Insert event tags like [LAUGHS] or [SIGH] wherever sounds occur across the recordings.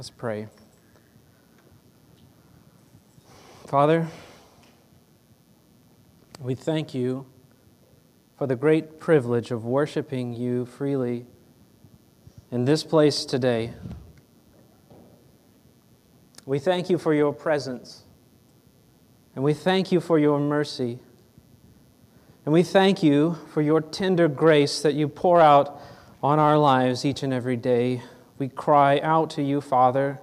Let's pray. Father, we thank you for the great privilege of worshiping you freely in this place today. We thank you for your presence, and we thank you for your mercy, and we thank you for your tender grace that you pour out on our lives each and every day. We cry out to you, Father,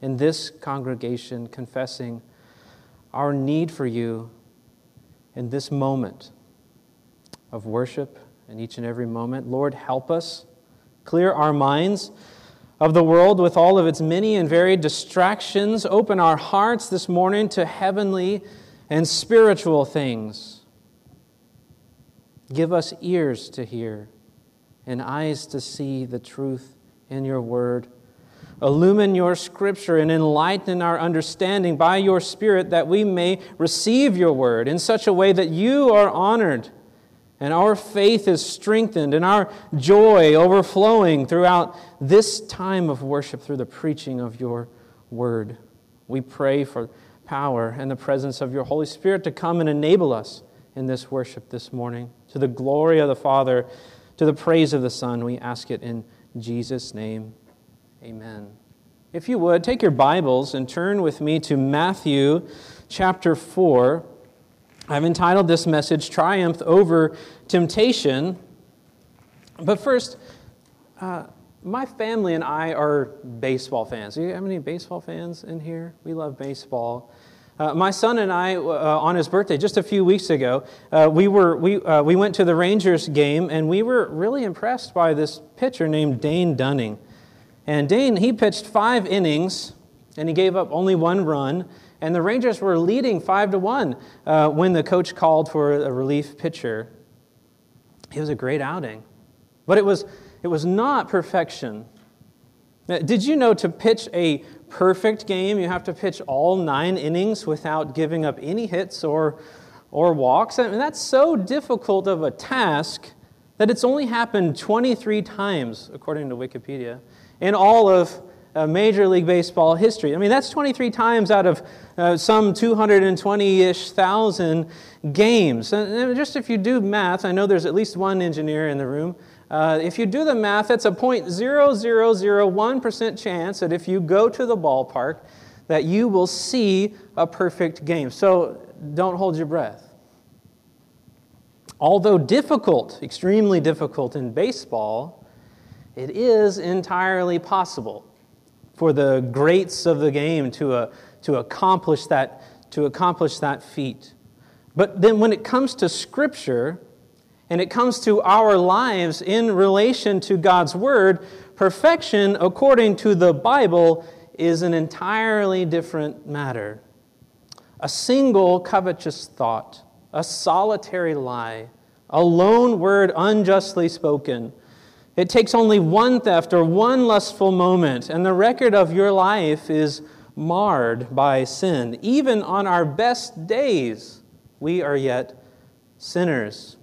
in this congregation, confessing our need for you in this moment of worship and each and every moment. Lord, help us clear our minds of the world with all of its many and varied distractions. Open our hearts this morning to heavenly and spiritual things. Give us ears to hear and eyes to see the truth in your word. Illumine your scripture and enlighten our understanding by your Spirit that we may receive your word in such a way that you are honored and our faith is strengthened and our joy overflowing throughout this time of worship through the preaching of your word. We pray for power and the presence of your Holy Spirit to come and enable us in this worship this morning. To the glory of the Father, to the praise of the Son, we ask it in Jesus' name. Amen. If you would, take your Bibles and turn with me to Matthew chapter 4. I've entitled this message Triumph Over Temptation. But first, uh, my family and I are baseball fans. Do you have any baseball fans in here? We love baseball. Uh, my son and I, uh, on his birthday just a few weeks ago, uh, we, were, we, uh, we went to the Rangers game and we were really impressed by this pitcher named Dane Dunning. And Dane, he pitched five innings and he gave up only one run. And the Rangers were leading five to one uh, when the coach called for a relief pitcher. It was a great outing. But it was, it was not perfection. Did you know to pitch a perfect game, you have to pitch all nine innings without giving up any hits or, or walks? I mean, that's so difficult of a task that it's only happened 23 times, according to Wikipedia in all of uh, Major League Baseball history. I mean, that's 23 times out of uh, some 220 ish thousand games. And just if you do math, I know there's at least one engineer in the room. Uh, if you do the math, it's a 0.0001% chance that if you go to the ballpark, that you will see a perfect game. So don't hold your breath. Although difficult, extremely difficult in baseball, it is entirely possible for the greats of the game to, uh, to, accomplish that, to accomplish that feat. But then when it comes to Scripture, and it comes to our lives in relation to God's Word, perfection, according to the Bible, is an entirely different matter. A single covetous thought, a solitary lie, a lone word unjustly spoken, it takes only one theft or one lustful moment, and the record of your life is marred by sin. Even on our best days, we are yet sinners.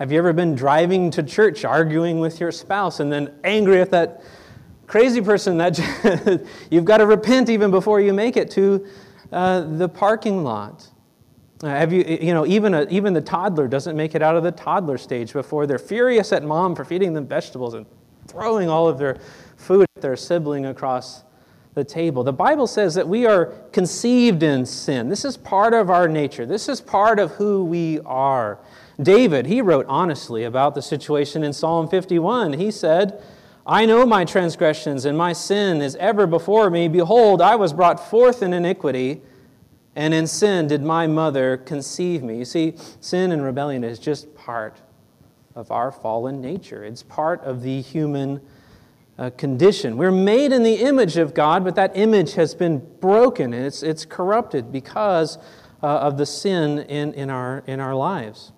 Have you ever been driving to church arguing with your spouse and then angry at that crazy person that [LAUGHS] you've got to repent even before you make it to uh, the parking lot? Uh, have you, you know, even, a, even the toddler doesn't make it out of the toddler stage before they're furious at mom for feeding them vegetables and throwing all of their food at their sibling across the table. The Bible says that we are conceived in sin. This is part of our nature, this is part of who we are. David, he wrote honestly about the situation in Psalm 51. He said, I know my transgressions, and my sin is ever before me. Behold, I was brought forth in iniquity and in sin did my mother conceive me. You see, sin and rebellion is just part of our fallen nature, it's part of the human uh, condition. We're made in the image of God, but that image has been broken and it's, it's corrupted because uh, of the sin in, in, our, in our lives.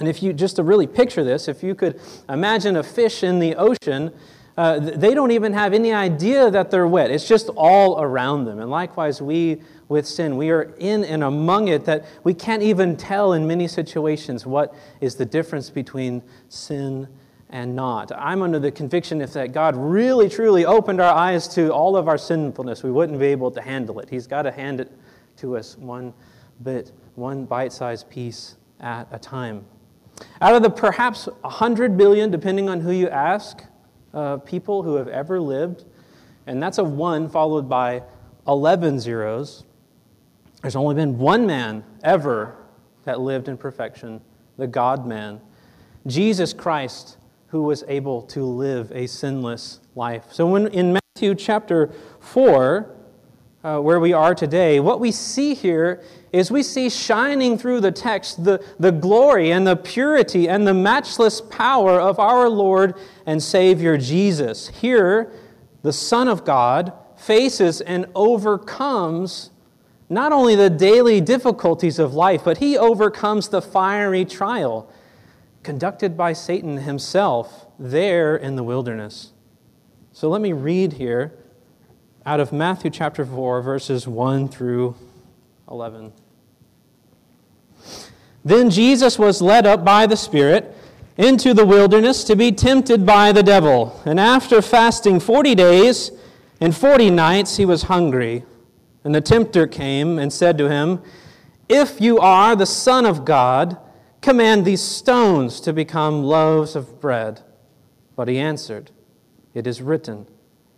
And if you just to really picture this, if you could imagine a fish in the ocean, uh, they don't even have any idea that they're wet. It's just all around them. And likewise, we with sin. We are in and among it that we can't even tell in many situations what is the difference between sin and not. I'm under the conviction if that God really truly opened our eyes to all of our sinfulness, we wouldn't be able to handle it. He's got to hand it to us one bit, one bite sized piece at a time. Out of the perhaps 100 billion, depending on who you ask, uh, people who have ever lived, and that's a one followed by 11 zeros, there's only been one man ever that lived in perfection, the God man, Jesus Christ, who was able to live a sinless life. So when in Matthew chapter 4, uh, where we are today, what we see here is we see shining through the text the, the glory and the purity and the matchless power of our Lord and Savior Jesus. Here, the Son of God faces and overcomes not only the daily difficulties of life, but he overcomes the fiery trial conducted by Satan himself there in the wilderness. So let me read here out of Matthew chapter 4, verses 1 through 11. Then Jesus was led up by the Spirit into the wilderness to be tempted by the devil. And after fasting 40 days and 40 nights, he was hungry. And the tempter came and said to him, If you are the Son of God, command these stones to become loaves of bread. But he answered, It is written,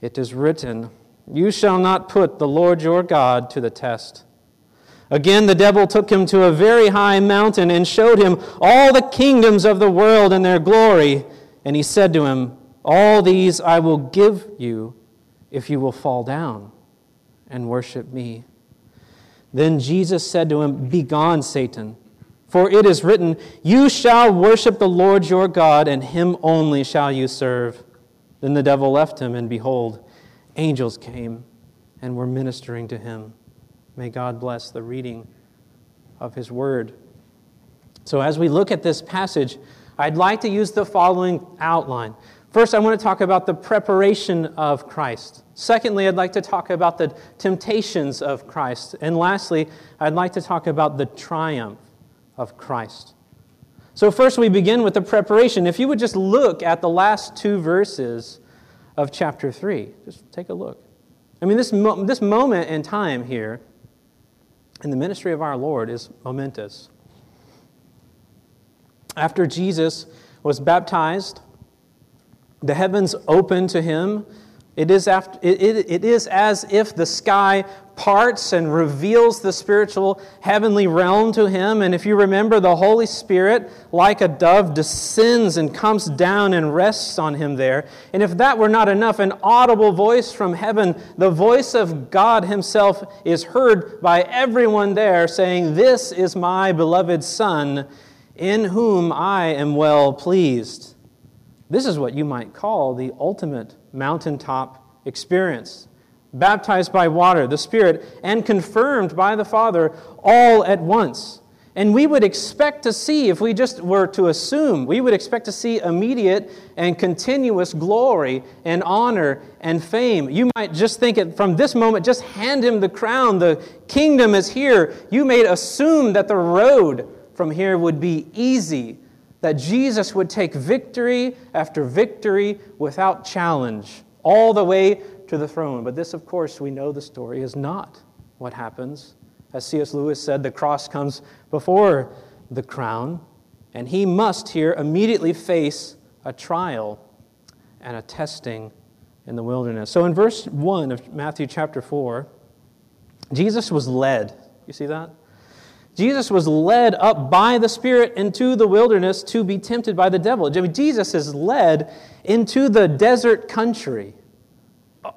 it is written, You shall not put the Lord your God to the test. Again, the devil took him to a very high mountain and showed him all the kingdoms of the world and their glory. And he said to him, All these I will give you if you will fall down and worship me. Then Jesus said to him, Begone, Satan, for it is written, You shall worship the Lord your God, and him only shall you serve. Then the devil left him, and behold, angels came and were ministering to him. May God bless the reading of his word. So, as we look at this passage, I'd like to use the following outline. First, I want to talk about the preparation of Christ. Secondly, I'd like to talk about the temptations of Christ. And lastly, I'd like to talk about the triumph of Christ. So, first, we begin with the preparation. If you would just look at the last two verses of chapter 3, just take a look. I mean, this, mo- this moment in time here in the ministry of our Lord is momentous. After Jesus was baptized, the heavens opened to him it is, after, it, it, it is as if the sky parts and reveals the spiritual heavenly realm to him. And if you remember, the Holy Spirit, like a dove, descends and comes down and rests on him there. And if that were not enough, an audible voice from heaven, the voice of God Himself, is heard by everyone there saying, This is my beloved Son, in whom I am well pleased. This is what you might call the ultimate mountaintop experience. Baptized by water, the Spirit, and confirmed by the Father all at once. And we would expect to see, if we just were to assume, we would expect to see immediate and continuous glory and honor and fame. You might just think it from this moment, just hand him the crown. The kingdom is here. You may assume that the road from here would be easy that Jesus would take victory after victory without challenge all the way to the throne. But this, of course, we know the story is not what happens. As C.S. Lewis said, the cross comes before the crown, and he must here immediately face a trial and a testing in the wilderness. So in verse 1 of Matthew chapter 4, Jesus was led. You see that? Jesus was led up by the Spirit into the wilderness to be tempted by the devil. I mean, Jesus is led into the desert country,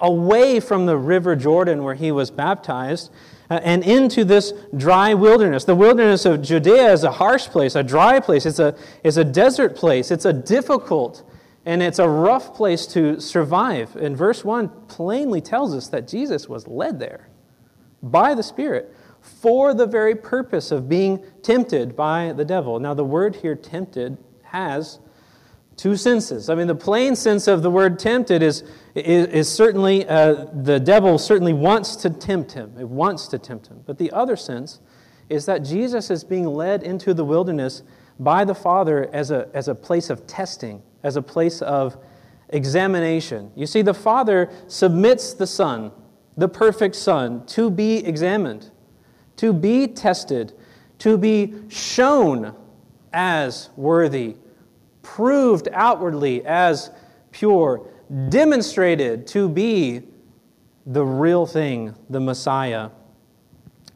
away from the river Jordan where he was baptized, uh, and into this dry wilderness. The wilderness of Judea is a harsh place, a dry place. It's a, it's a desert place. It's a difficult and it's a rough place to survive. And verse 1 plainly tells us that Jesus was led there by the Spirit for the very purpose of being tempted by the devil. Now, the word here, tempted, has two senses. I mean, the plain sense of the word tempted is, is, is certainly, uh, the devil certainly wants to tempt him. It wants to tempt him. But the other sense is that Jesus is being led into the wilderness by the Father as a, as a place of testing, as a place of examination. You see, the Father submits the Son, the perfect Son, to be examined, to be tested, to be shown as worthy, proved outwardly as pure, demonstrated to be the real thing, the Messiah.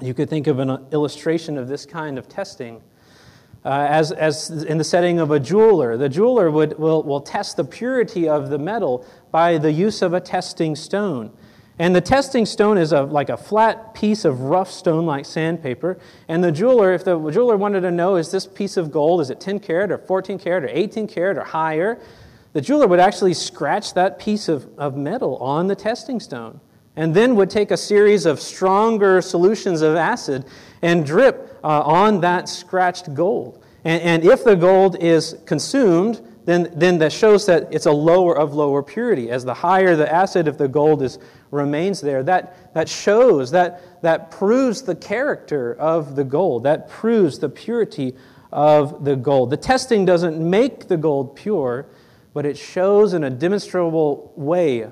You could think of an illustration of this kind of testing uh, as, as in the setting of a jeweler. The jeweler would, will, will test the purity of the metal by the use of a testing stone. And the testing stone is a, like a flat piece of rough stone like sandpaper. And the jeweler, if the jeweler wanted to know, is this piece of gold, is it 10 karat or 14 karat or 18 karat or higher? The jeweler would actually scratch that piece of, of metal on the testing stone and then would take a series of stronger solutions of acid and drip uh, on that scratched gold. And, and if the gold is consumed, then, then that shows that it's a lower of lower purity. As the higher the acid, if the gold is, remains there, that, that shows, that, that proves the character of the gold. That proves the purity of the gold. The testing doesn't make the gold pure, but it shows in a demonstrable way,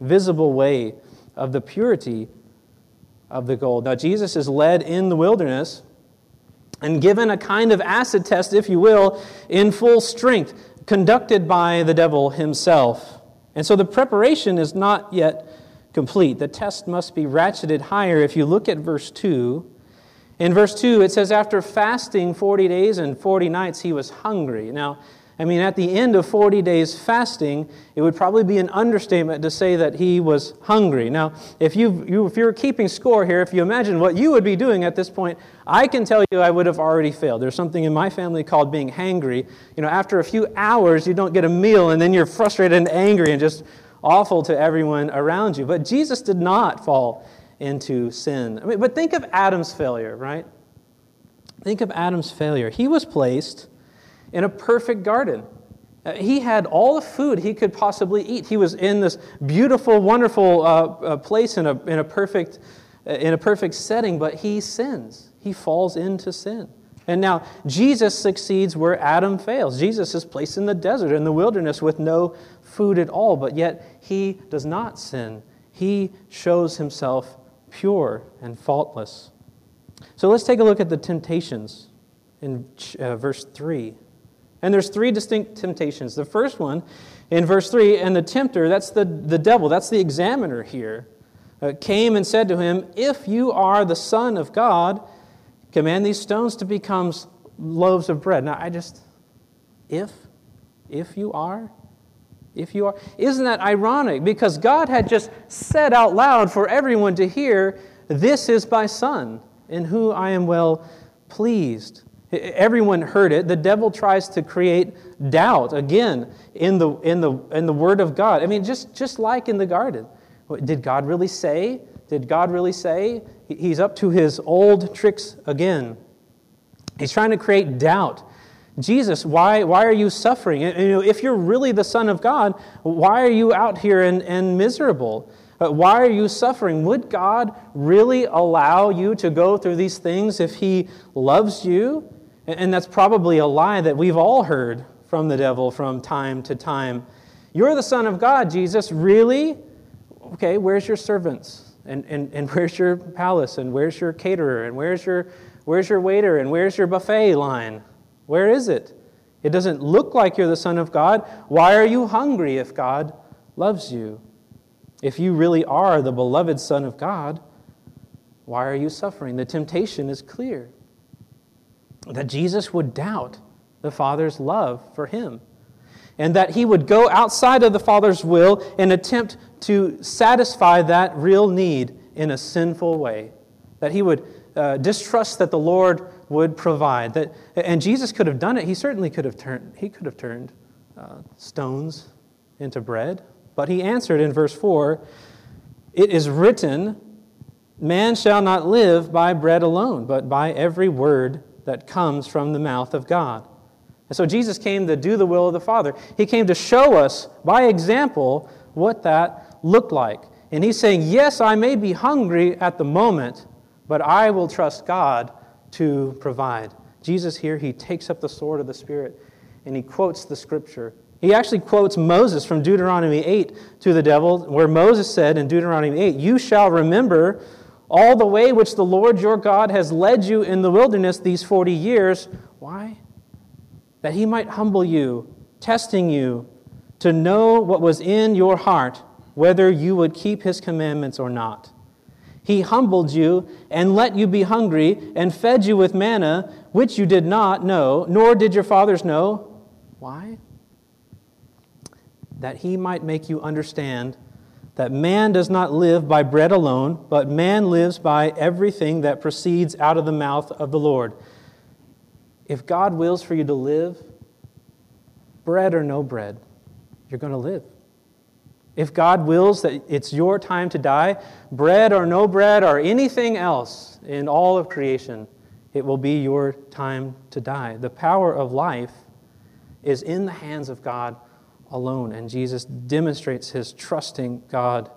visible way, of the purity of the gold. Now, Jesus is led in the wilderness and given a kind of acid test, if you will, in full strength, conducted by the devil himself. And so the preparation is not yet complete. The test must be ratcheted higher. If you look at verse 2, in verse 2, it says, After fasting 40 days and 40 nights, he was hungry. Now, I mean, at the end of 40 days fasting, it would probably be an understatement to say that he was hungry. Now, if, you, you, if you're keeping score here, if you imagine what you would be doing at this point, I can tell you I would have already failed. There's something in my family called being hangry. You know, after a few hours, you don't get a meal, and then you're frustrated and angry and just awful to everyone around you. But Jesus did not fall into sin. I mean, but think of Adam's failure, right? Think of Adam's failure. He was placed in a perfect garden. Uh, he had all the food he could possibly eat. He was in this beautiful, wonderful uh, uh, place in a, in, a perfect, uh, in a perfect setting, but he sins. He falls into sin. And now Jesus succeeds where Adam fails. Jesus is placed in the desert, in the wilderness, with no food at all, but yet he does not sin. He shows himself pure and faultless. So let's take a look at the temptations in uh, verse 3. And there's three distinct temptations. The first one in verse 3, and the tempter, that's the, the devil, that's the examiner here, uh, came and said to him, If you are the Son of God, command these stones to become loaves of bread. Now, I just, if, if you are, if you are. Isn't that ironic? Because God had just said out loud for everyone to hear, This is my Son, in whom I am well pleased. Everyone heard it. The devil tries to create doubt again in the, in the, in the Word of God. I mean, just, just like in the garden. Did God really say? Did God really say? He's up to his old tricks again. He's trying to create doubt. Jesus, why, why are you suffering? You know, if you're really the Son of God, why are you out here and, and miserable? Uh, why are you suffering? Would God really allow you to go through these things if He loves you? And that's probably a lie that we've all heard from the devil from time to time. You're the Son of God, Jesus. Really? Okay, where's your servants? And, and, and where's your palace? And where's your caterer? And where's your, where's your waiter? And where's your buffet line? Where is it? It doesn't look like you're the Son of God. Why are you hungry if God loves you? If you really are the beloved Son of God, why are you suffering? The temptation is clear that Jesus would doubt the Father's love for him, and that he would go outside of the Father's will and attempt to satisfy that real need in a sinful way, that he would uh, distrust that the Lord would provide. That, and Jesus could have done it. He certainly could have turned. He could have turned uh, stones into bread? But he answered in verse 4 It is written, Man shall not live by bread alone, but by every word that comes from the mouth of God. And so Jesus came to do the will of the Father. He came to show us by example what that looked like. And he's saying, Yes, I may be hungry at the moment, but I will trust God to provide. Jesus here, he takes up the sword of the Spirit and he quotes the scripture. He actually quotes Moses from Deuteronomy 8 to the devil, where Moses said in Deuteronomy 8, You shall remember all the way which the Lord your God has led you in the wilderness these 40 years. Why? That he might humble you, testing you to know what was in your heart, whether you would keep his commandments or not. He humbled you and let you be hungry and fed you with manna, which you did not know, nor did your fathers know. Why? That he might make you understand that man does not live by bread alone, but man lives by everything that proceeds out of the mouth of the Lord. If God wills for you to live, bread or no bread, you're going to live. If God wills that it's your time to die, bread or no bread or anything else in all of creation, it will be your time to die. The power of life is in the hands of God alone, and Jesus demonstrates his trusting God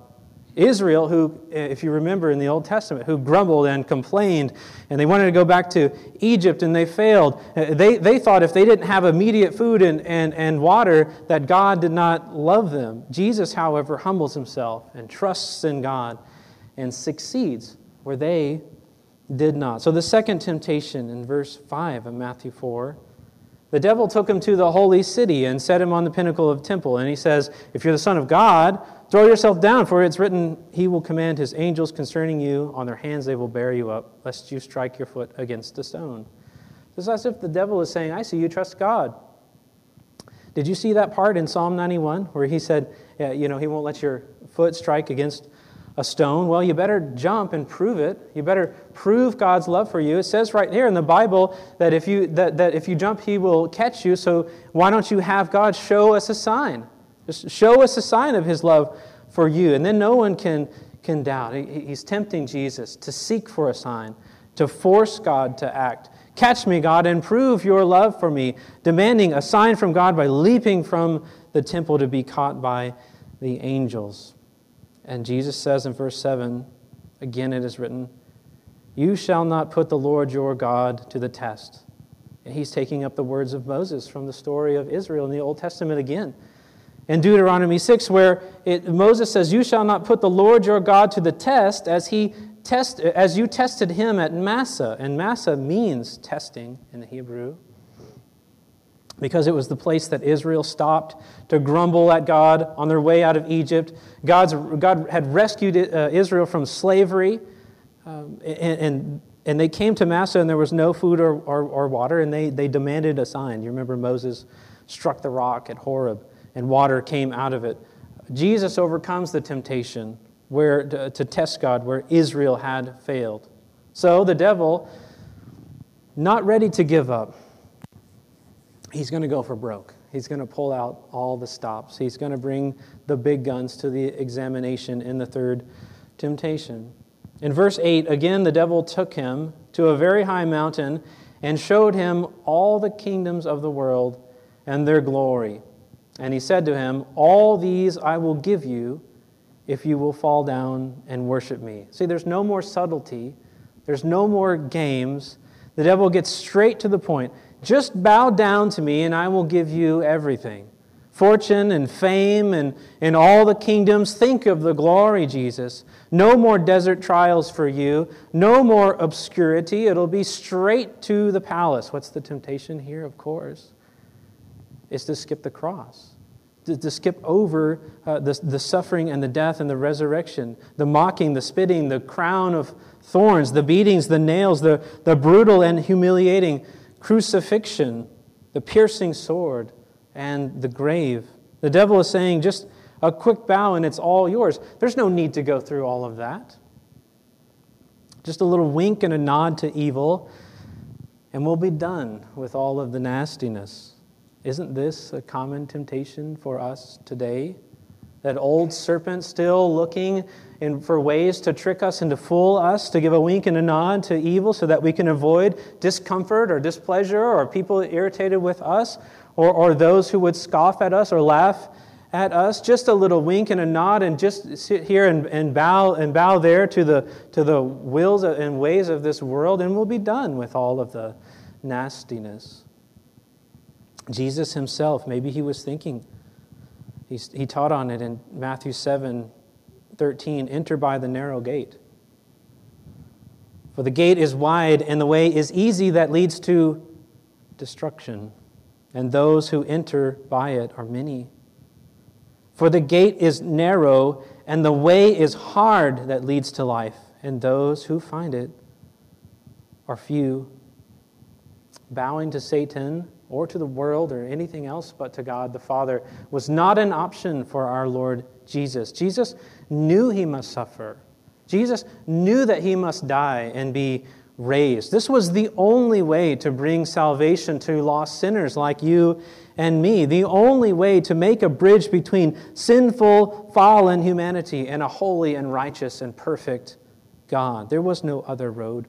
Israel, who, if you remember in the Old Testament, who grumbled and complained, and they wanted to go back to Egypt and they failed. Uh, they, they thought if they didn't have immediate food and, and, and water, that God did not love them. Jesus, however, humbles himself and trusts in God and succeeds where they did not. So the second temptation in verse 5 of Matthew 4 the devil took him to the holy city and set him on the pinnacle of the temple. And he says, If you're the Son of God, throw yourself down, for it's written, He will command His angels concerning you. On their hands they will bear you up, lest you strike your foot against a stone. It's as if the devil is saying, I see you trust God. Did you see that part in Psalm 91 where he said, yeah, you know, he won't let your foot strike against a stone, well, you better jump and prove it. You better prove God's love for you. It says right here in the Bible that if you, that, that if you jump, He will catch you. So why don't you have God show us a sign? Just show us a sign of His love for you. And then no one can, can doubt. He, he's tempting Jesus to seek for a sign, to force God to act. Catch me, God, and prove your love for me, demanding a sign from God by leaping from the temple to be caught by the angels. And Jesus says in verse 7, again it is written, You shall not put the Lord your God to the test. And he's taking up the words of Moses from the story of Israel in the Old Testament again. In Deuteronomy 6, where it, Moses says, You shall not put the Lord your God to the test as, he test, as you tested him at Massah. And Massah means testing in the Hebrew because it was the place that Israel stopped to grumble at God on their way out of Egypt. God's, God had rescued uh, Israel from slavery, um, and, and, and, they came to Massah, and there was no food or, or, or, water, and they, they demanded a sign. You remember Moses struck the rock at Horeb, and water came out of it. Jesus overcomes the temptation where, to, to test God where Israel had failed. So the devil, not ready to give up, he's going to go for broke. He's going to pull out all the stops. He's going to bring the big guns to the examination in the third temptation. In verse 8, again, the devil took him to a very high mountain and showed him all the kingdoms of the world and their glory. And he said to him, All these I will give you if you will fall down and worship me. See, there's no more subtlety, there's no more games. The devil gets straight to the point. Just bow down to me, and I will give you everything fortune and fame and, and all the kingdoms. Think of the glory, Jesus. No more desert trials for you, no more obscurity. It'll be straight to the palace. What's the temptation here? Of course, is to skip the cross. To, to skip over uh, the, the suffering and the death and the resurrection, the mocking, the spitting, the crown of thorns, the beatings, the nails, the, the brutal and humiliating crucifixion, the piercing sword, and the grave. The devil is saying, just a quick bow and it's all yours. There's no need to go through all of that. Just a little wink and a nod to evil, and we'll be done with all of the nastiness. Isn't this a common temptation for us today? That old serpent still looking in, for ways to trick us and to fool us, to give a wink and a nod to evil so that we can avoid discomfort or displeasure or people irritated with us or, or those who would scoff at us or laugh at us, just a little wink and a nod, and just sit here and, and bow and bow there to the to the wills and ways of this world, and we'll be done with all of the nastiness. Jesus himself, maybe he was thinking, he, he taught on it in Matthew 7 13, enter by the narrow gate. For the gate is wide and the way is easy that leads to destruction, and those who enter by it are many. For the gate is narrow, and the way is hard that leads to life, and those who find it are few. Bowing to Satan or to the world or anything else but to God the Father was not an option for our Lord Jesus. Jesus knew he must suffer. Jesus knew that he must die and be raised. This was the only way to bring salvation to lost sinners like you and me, the only way to make a bridge between sinful, fallen humanity and a holy and righteous and perfect God. There was no other road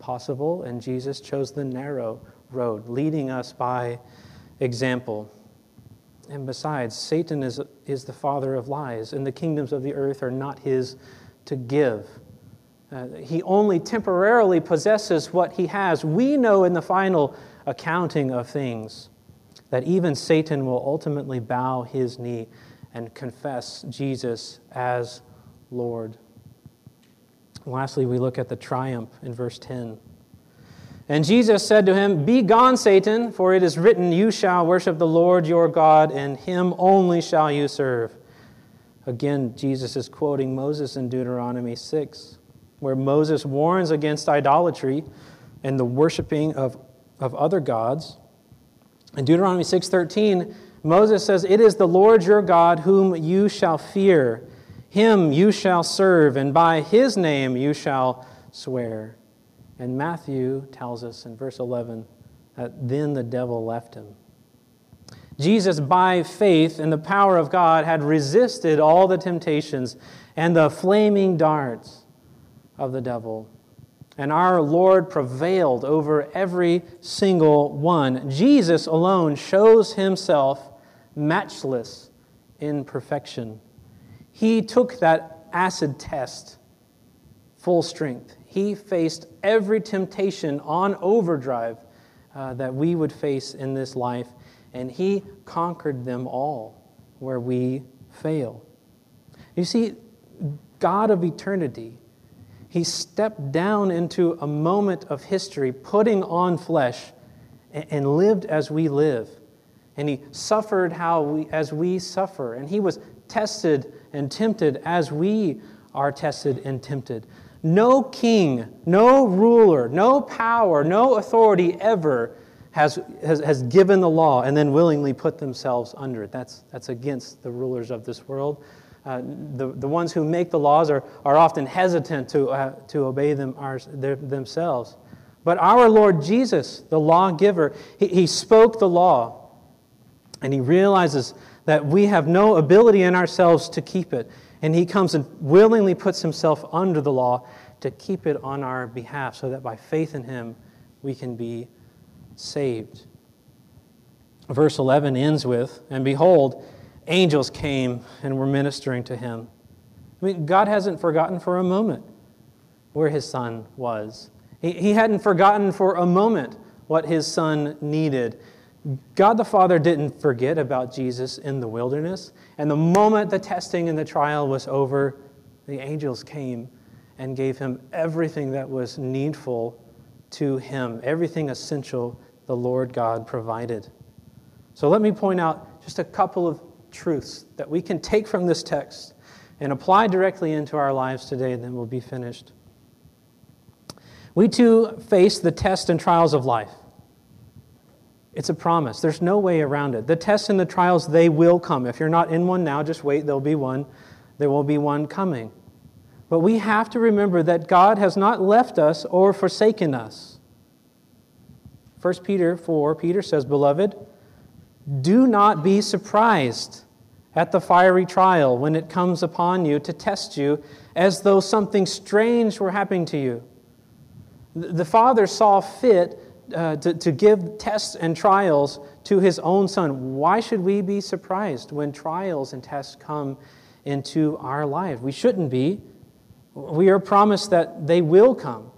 possible, and Jesus chose the narrow road, leading us by example. And besides, Satan is, is the father of lies, and the kingdoms of the earth are not his to give. Uh, he only temporarily possesses what he has. We know in the final accounting of things that even Satan will ultimately bow his knee and confess Jesus as Lord. Lastly, we look at the triumph in verse 10. And Jesus said to him, Be gone, Satan, for it is written, You shall worship the Lord your God, and him only shall you serve. Again, Jesus is quoting Moses in Deuteronomy 6, where Moses warns against idolatry and the worshiping of, of other gods. In Deuteronomy 6:13, Moses says, "It is the Lord your God whom you shall fear; him you shall serve, and by his name you shall swear." And Matthew tells us in verse 11 that then the devil left him. Jesus, by faith in the power of God, had resisted all the temptations and the flaming darts of the devil. And our Lord prevailed over every single one. Jesus alone shows himself matchless in perfection. He took that acid test full strength. He faced every temptation on overdrive uh, that we would face in this life, and he conquered them all where we fail. You see, God of eternity he stepped down into a moment of history, putting on flesh, and lived as we live. And he suffered how we, as we suffer. And he was tested and tempted as we are tested and tempted. No king, no ruler, no power, no authority ever has, has, has given the law and then willingly put themselves under it. That's, that's against the rulers of this world uh, the, the ones who make the laws are, are often hesitant to, uh, to obey them our, their, themselves. But our Lord Jesus, the lawgiver, he, he spoke the law, and he realizes that we have no ability in ourselves to keep it. And he comes and willingly puts himself under the law to keep it on our behalf so that by faith in him we can be saved. Verse 11 ends with, And behold, angels came and were ministering to him. I mean, God hasn't forgotten for a moment where his son was. He, he hadn't forgotten for a moment what his son needed. God the Father didn't forget about Jesus in the wilderness. And the moment the testing and the trial was over, the angels came and gave him everything that was needful to him, everything essential the Lord God provided. So let me point out just a couple of truths that we can take from this text and apply directly into our lives today, and then we'll be finished. We too face the tests and trials of life. It's a promise. There's no way around it. The tests and the trials, they will come. If you're not in one now, just wait. There'll be one. There will be one coming. But we have to remember that God has not left us or forsaken us. 1 Peter 4, Peter says, Beloved, Do not be surprised at the fiery trial when it comes upon you to test you as though something strange were happening to you. The Father saw fit uh, to, to give tests and trials to his own Son. Why should we be surprised when trials and tests come into our life? We shouldn't be. We are promised that they will come.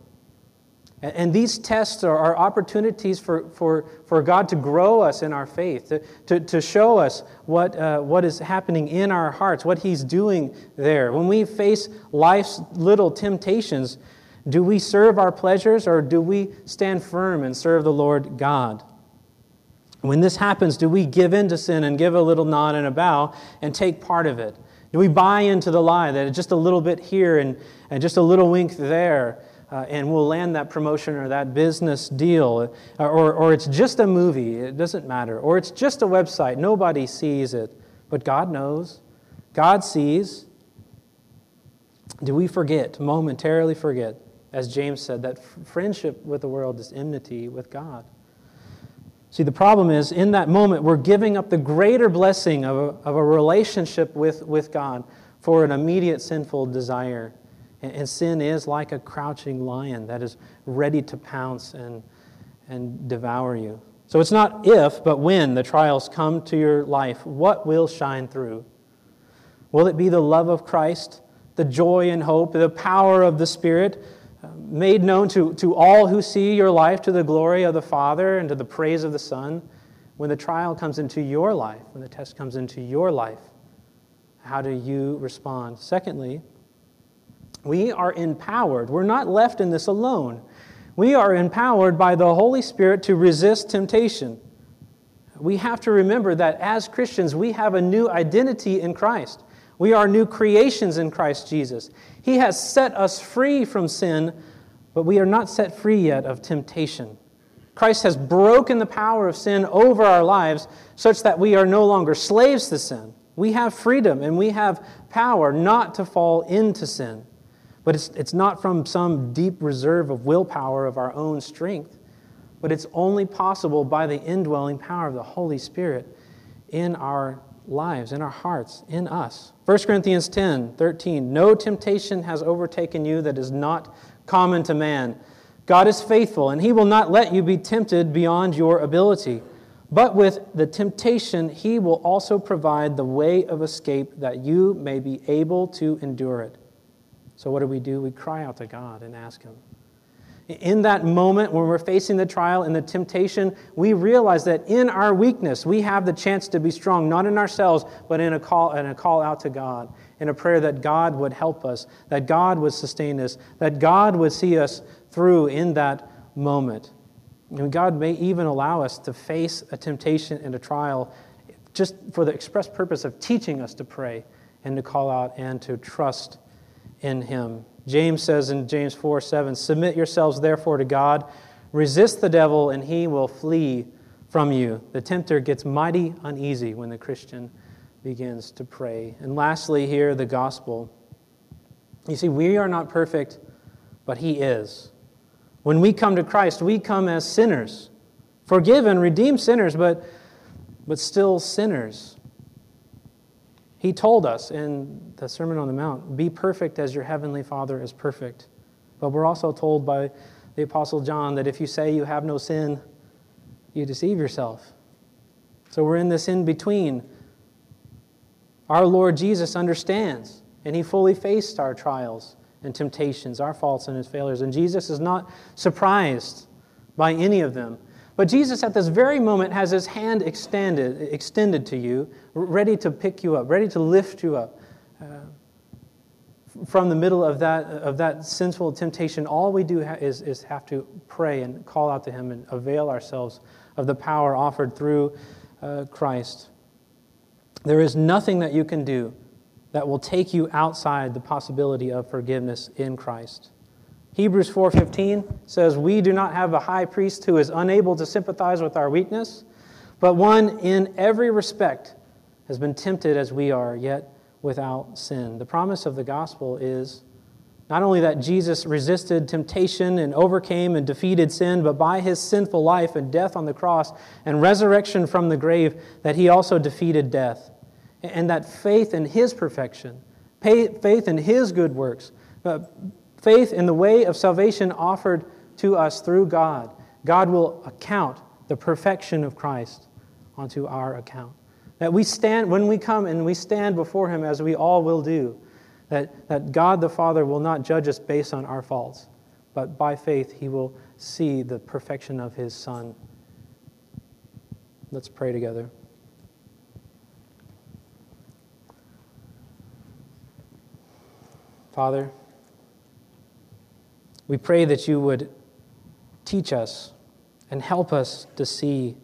And these tests are, are opportunities for, for, for God to grow us in our faith, to, to, to show us what, uh, what is happening in our hearts, what He's doing there. When we face life's little temptations, do we serve our pleasures or do we stand firm and serve the Lord God? When this happens, do we give in to sin and give a little nod and a bow and take part of it? Do we buy into the lie that it's just a little bit here and, and just a little wink there, uh, and we'll land that promotion or that business deal? Or, or, or it's just a movie, it doesn't matter. Or it's just a website, nobody sees it, but God knows. God sees. Do we forget, momentarily forget, as James said, that friendship with the world is enmity with God? See, the problem is, in that moment, we're giving up the greater blessing of a, of a relationship with, with God for an immediate sinful desire. And, and, sin is like a crouching lion that is ready to pounce and, and devour you. So it's not if, but when the trials come to your life, what will shine through? Will it be the love of Christ, the joy and hope, the power of the Spirit? Made known to, to all who see your life to the glory of the Father and to the praise of the Son. When the trial comes into your life, when the test comes into your life, how do you respond? Secondly, we are empowered. We're not left in this alone. We are empowered by the Holy Spirit to resist temptation. We have to remember that as Christians, we have a new identity in Christ. We are new creations in Christ Jesus. He has set us free from sin but we are not set free yet of temptation. Christ has broken the power of sin over our lives such that we are no longer slaves to sin. We have freedom and we have power not to fall into sin. But it's, it's not from some deep reserve of willpower of our own strength, but it's only possible by the indwelling power of the Holy Spirit in our lives, in our hearts, in us. 1 Corinthians 10 13. No temptation has overtaken you that is not common to man. God is faithful, and he will not let you be tempted beyond your ability. But with the temptation, he will also provide the way of escape that you may be able to endure it. So, what do we do? We cry out to God and ask him. In that moment when we're facing the trial and the temptation, we realize that in our weakness, we have the chance to be strong, not in ourselves, but in a call, in a call out to God in a prayer that God would help us, that God would sustain us, that God would see us through in that moment. And God may even allow us to face a temptation and a trial just for the express purpose of teaching us to pray and to call out and to trust in Him. James says in James 4 7, Submit yourselves therefore to God, resist the devil, and he will flee from you. The tempter gets mighty uneasy when the Christian begins to pray. And lastly, here, the gospel. You see, we are not perfect, but He is. When we come to Christ, we come as sinners, forgiven, redeemed sinners, but, but still sinners. He told us in the Sermon on the Mount, Be perfect as your heavenly Father is perfect. But we're also told by the Apostle John that if you say you have no sin, you deceive yourself. So we're in this in between our Lord Jesus understands, and he fully faced our trials and temptations, our faults and his failures. And Jesus is not surprised by any of them. But Jesus, at this very moment, has his hand extended, extended to you, ready to pick you up, ready to lift you up. Uh, from the middle of that, of that sinful temptation, all we do ha- is, is have to pray and call out to him and avail ourselves of the power offered through uh, Christ. There is nothing that you can do that will take you outside the possibility of forgiveness in Christ. Hebrews 4:15 says, "We do not have a high priest who is unable to sympathize with our weakness, but one in every respect has been tempted as we are, yet without sin." The promise of the gospel is Not only that Jesus resisted temptation and overcame and defeated sin, but by his sinful life and death on the cross and resurrection from the grave, that he also defeated death. And that faith in his perfection, faith in his good works, faith in the way of salvation offered to us through God, God will account the perfection of Christ onto our account. That we stand, when we come and we stand before him, as we all will do, that, that God the Father will not judge us based on our faults, but by faith he will see the perfection of his Son. Let's pray together. Father, we pray that you would teach us and help us to see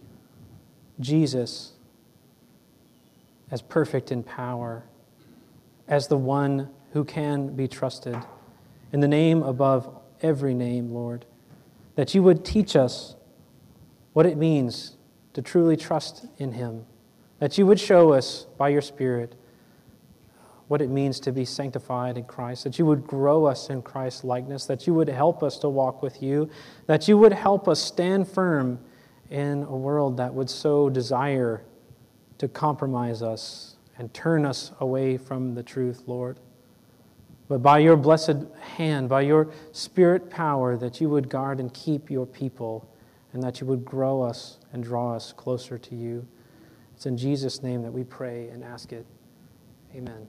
Jesus as perfect in power as the one who can be trusted. In the name above every name, Lord, that you would teach us what it means to truly trust in Him, that you would show us by your Spirit what it means to be sanctified in Christ, that you would grow us in Christ's likeness, that you would help us to walk with you, that you would help us stand firm in a world that would so desire to compromise us and turn us away from the truth, Lord. But by your blessed hand, by your spirit power, that you would guard and keep your people, and that you would grow us and draw us closer to you. It's in Jesus' name that we pray and ask it. Amen.